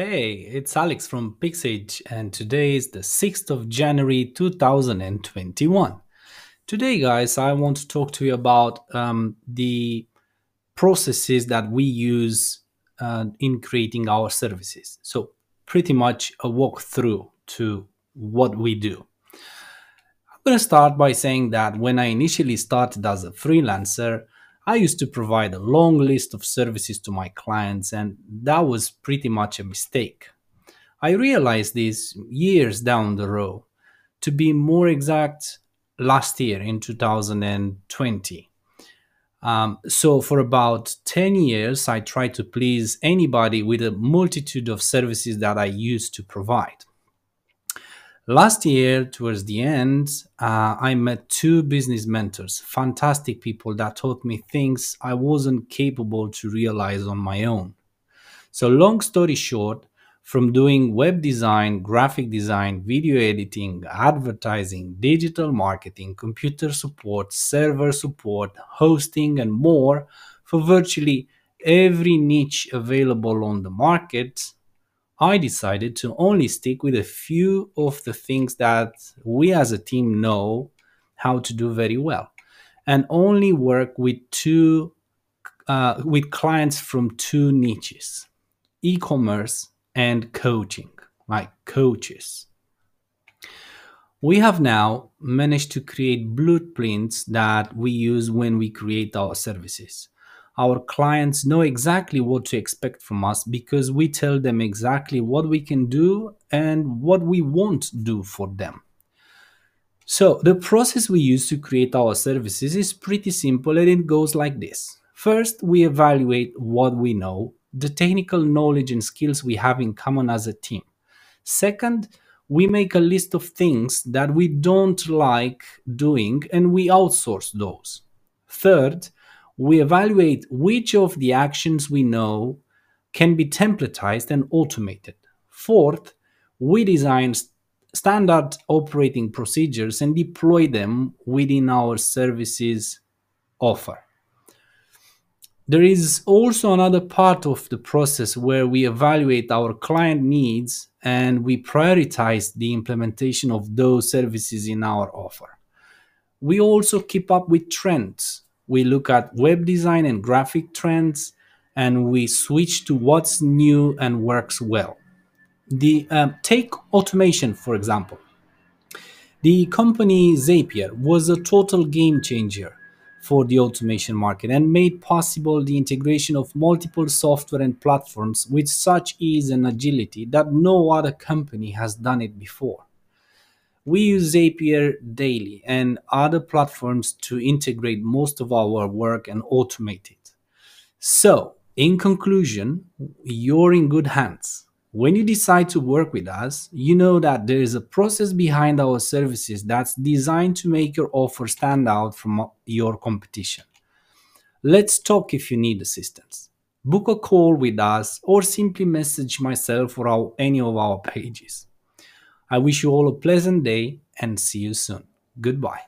Hey, it's Alex from Pixage, and today is the 6th of January 2021. Today, guys, I want to talk to you about um, the processes that we use uh, in creating our services. So, pretty much a walkthrough to what we do. I'm going to start by saying that when I initially started as a freelancer, I used to provide a long list of services to my clients, and that was pretty much a mistake. I realized this years down the road. To be more exact, last year in 2020. Um, so, for about 10 years, I tried to please anybody with a multitude of services that I used to provide. Last year, towards the end, uh, I met two business mentors, fantastic people that taught me things I wasn't capable to realize on my own. So, long story short, from doing web design, graphic design, video editing, advertising, digital marketing, computer support, server support, hosting, and more for virtually every niche available on the market, I decided to only stick with a few of the things that we as a team know how to do very well and only work with two uh, with clients from two niches e-commerce and coaching like coaches. We have now managed to create blueprints that we use when we create our services our clients know exactly what to expect from us because we tell them exactly what we can do and what we won't do for them. So, the process we use to create our services is pretty simple and it goes like this. First, we evaluate what we know, the technical knowledge and skills we have in common as a team. Second, we make a list of things that we don't like doing and we outsource those. Third, we evaluate which of the actions we know can be templatized and automated. Fourth, we design standard operating procedures and deploy them within our services offer. There is also another part of the process where we evaluate our client needs and we prioritize the implementation of those services in our offer. We also keep up with trends we look at web design and graphic trends and we switch to what's new and works well. The um, take automation for example. The company zapier was a total game changer for the automation market and made possible the integration of multiple software and platforms with such ease and agility that no other company has done it before we use Zapier daily and other platforms to integrate most of our work and automate it. So, in conclusion, you're in good hands. When you decide to work with us, you know that there is a process behind our services that's designed to make your offer stand out from your competition. Let's talk if you need assistance. Book a call with us or simply message myself or our, any of our pages. I wish you all a pleasant day and see you soon. Goodbye.